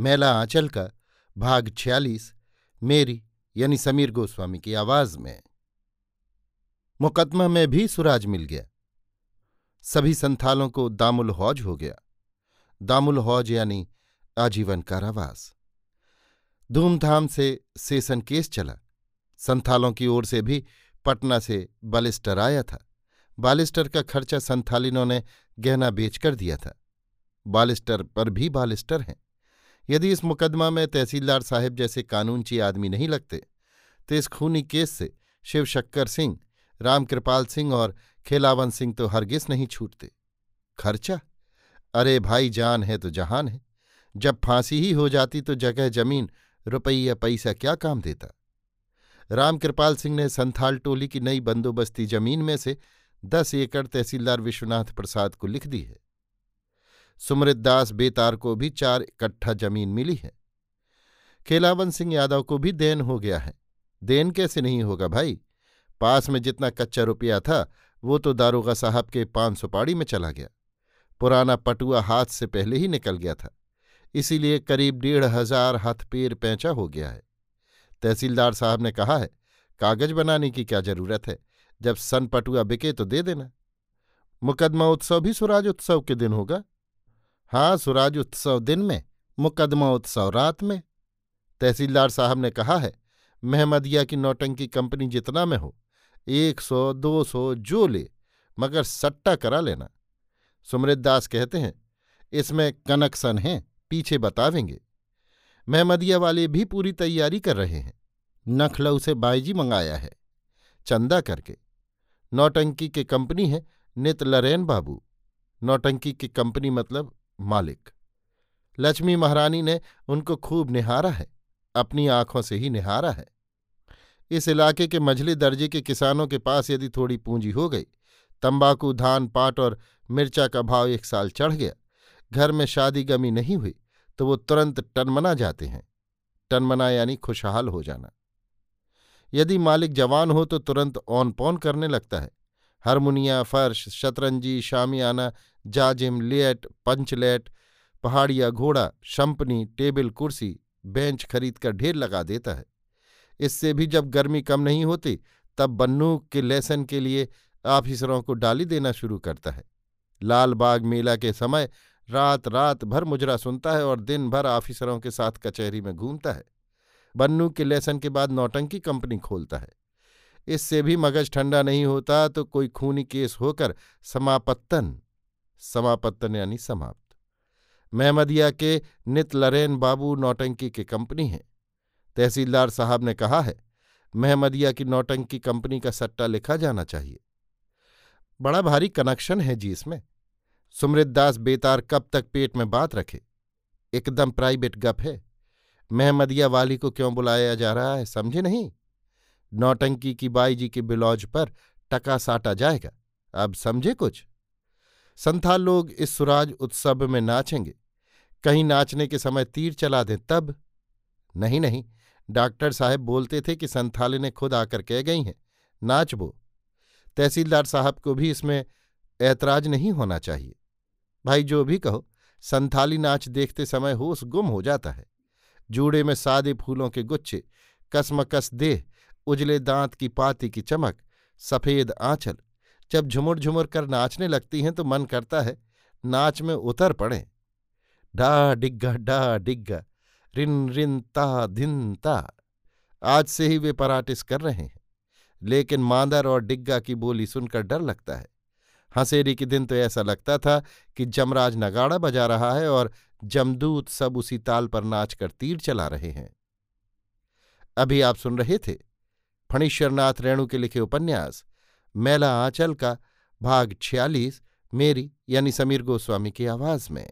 मैला आंचल का भाग छियालीस, मेरी यानी समीर गोस्वामी की आवाज़ में। मुकदमा में भी सुराज मिल गया। सभी संथालों को दामुल हौज हो गया। दामुल हौज यानी आजीवन कारावास। धूमधाम से सेसन केस चला। संथालों की ओर से भी पटना से बालिस्टर आया था। बालिस्टर का खर्चा संथालिनों ने गहना बेचकर दिया था। बालिस्टर पर भी बालिस्टर हैं। यदि इस मुकदमा में तहसीलदार साहिब जैसे कानूनची आदमी नहीं लगते तो इस खूनी केस से शिव शक्कर सिंह रामकृपाल सिंह और खेलावन सिंह तो हरगिज नहीं छूटते। खर्चा? अरे भाई जान है तो जहान है। जब फांसी ही हो जाती तो जगह ज़मीन, रुपया, पैसा क्या काम देता? रामकृपाल सिंह ने संथाल टोली की नई बंदोबस्ती ज़मीन में से दस एकड़ तहसीलदार विश्वनाथ प्रसाद को लिख दी है। सुमृतदास बेतार को भी चार इकट्ठा ज़मीन मिली है। खेलावन सिंह यादव को भी देन हो गया है। देन कैसे नहीं होगा भाई? पास में जितना कच्चा रुपया था, वो तो दारोगा साहब के पान सुपाड़ी में चला गया। पुराना पटुआ हाथ से पहले ही निकल गया था। इसीलिए करीब डेढ़ हज़ार हाथ पेर पैंचा हो गया है। तहसीलदार साहब ने कहा है, कागज़ बनाने की क्या ज़रूरत है? जब सन पटुआ बिके तो दे देना। मुकदमा उत्सव भी स्वराज उत्सव के दिन होगा। हाँ सुराज उत्सव दिन में, मुकदमा उत्सव रात में। तहसीलदार साहब ने कहा है, महमदिया की नौटंकी कंपनी जितना में हो, एक सौ, दो सौ जो ले, मगर सट्टा करा लेना। सुमृत दास कहते हैं, इसमें कनक्सन हैं, पीछे बतावेंगे। महमदिया वाले भी पूरी तैयारी कर रहे हैं। नखलऊ से बाईजी मंगाया है, चंदा करके। नौटंकी के कंपनी है, नित लरेन बाबू। नौटंकी की कंपनी मतलब मालिक। लक्ष्मी महारानी ने उनको खूब निहारा है, अपनी आँखों से ही निहारा है। इस इलाके के मझले दर्जे के किसानों के पास यदि थोड़ी पूंजी हो गई, तंबाकू, धान, पाट और मिर्चा का भाव एक साल चढ़ गया। घर में शादी गमी नहीं हुई तो वो तुरंत टनमना जाते हैं। टनमना यानी खुशहाल हो जाना। यदि मालिक जवान हो तो तुरंत औन पौन करने लगता है। हारमोनिया, फर्श, शतरंजी, शामियाना जाजिम, लेट पंचलेट पहाड़िया घोड़ा, शंपनी, टेबल, कुर्सी, बेंच खरीद कर ढेर लगा देता है। इससे भी जब गर्मी कम नहीं होती, तब बन्नू के लेसन के लिए ऑफिसरों को डाली देना शुरू करता है। लाल बाग मेला के समय रात रात भर मुजरा सुनता है और दिन भर ऑफिसरों के साथ कचहरी में घूमता है। बन्नू के लेसन के बाद नौटंकी कंपनी खोलता है। इससे भी मगज ठंडा नहीं होता तो कोई खूनी केस होकर समापत्तन समापत्तन यानी समाप्त। महमदिया के नित लरेन बाबू नौटंकी की कंपनी है। तहसीलदार साहब ने कहा है महमदिया की नौटंकी कंपनी का सट्टा लिखा जाना चाहिए। बड़ा भारी कनेक्शन है जी इसमें। सुमृतदास बेतार कब तक पेट में बात रखे? एकदम प्राइवेट गप है। महमदिया वाली को क्यों बुलाया जा रहा है, समझे नहीं? नौटंकी की बाई जी के बिलौज पर टका साटा जाएगा। अब समझे कुछ? संथाल लोग इस सुराज उत्सव में नाचेंगे। कहीं नाचने के समय तीर चला दें तब? नहीं नहीं। डॉक्टर साहब बोलते थे कि संथाली ने खुद आकर कह गई हैं, नाच वो तहसीलदार साहब को भी इसमें ऐतराज नहीं होना चाहिए। भाई, जो भी कहो, संथाली नाच देखते समय होश गुम हो जाता है। जूड़े में सादे फूलों के गुच्छे, कसमकस देह, उजले दांत की पाती की चमक, सफ़ेद आंचल जब झुमुर झुमुर कर नाचने लगती हैं तो मन करता है, नाच में उतर पड़े। डा डिग्गा डा डिग्गा, रिन रिन ता धिन ता। आज से ही वे पराटिस कर रहे हैं। लेकिन मांदर और डिग्गा की बोली सुनकर डर लगता है। हंसेरी के दिन तो ऐसा लगता था कि जमराज नगाड़ा बजा रहा है और जमदूत सब उसी ताल पर नाच कर तीर चला रहे हैं। अभी आप सुन रहे थे फणीश्वरनाथ रेणु के लिखे उपन्यास। मैला आंचल का भाग छियालीस मेरी यानी समीर गोस्वामी की आवाज़ में।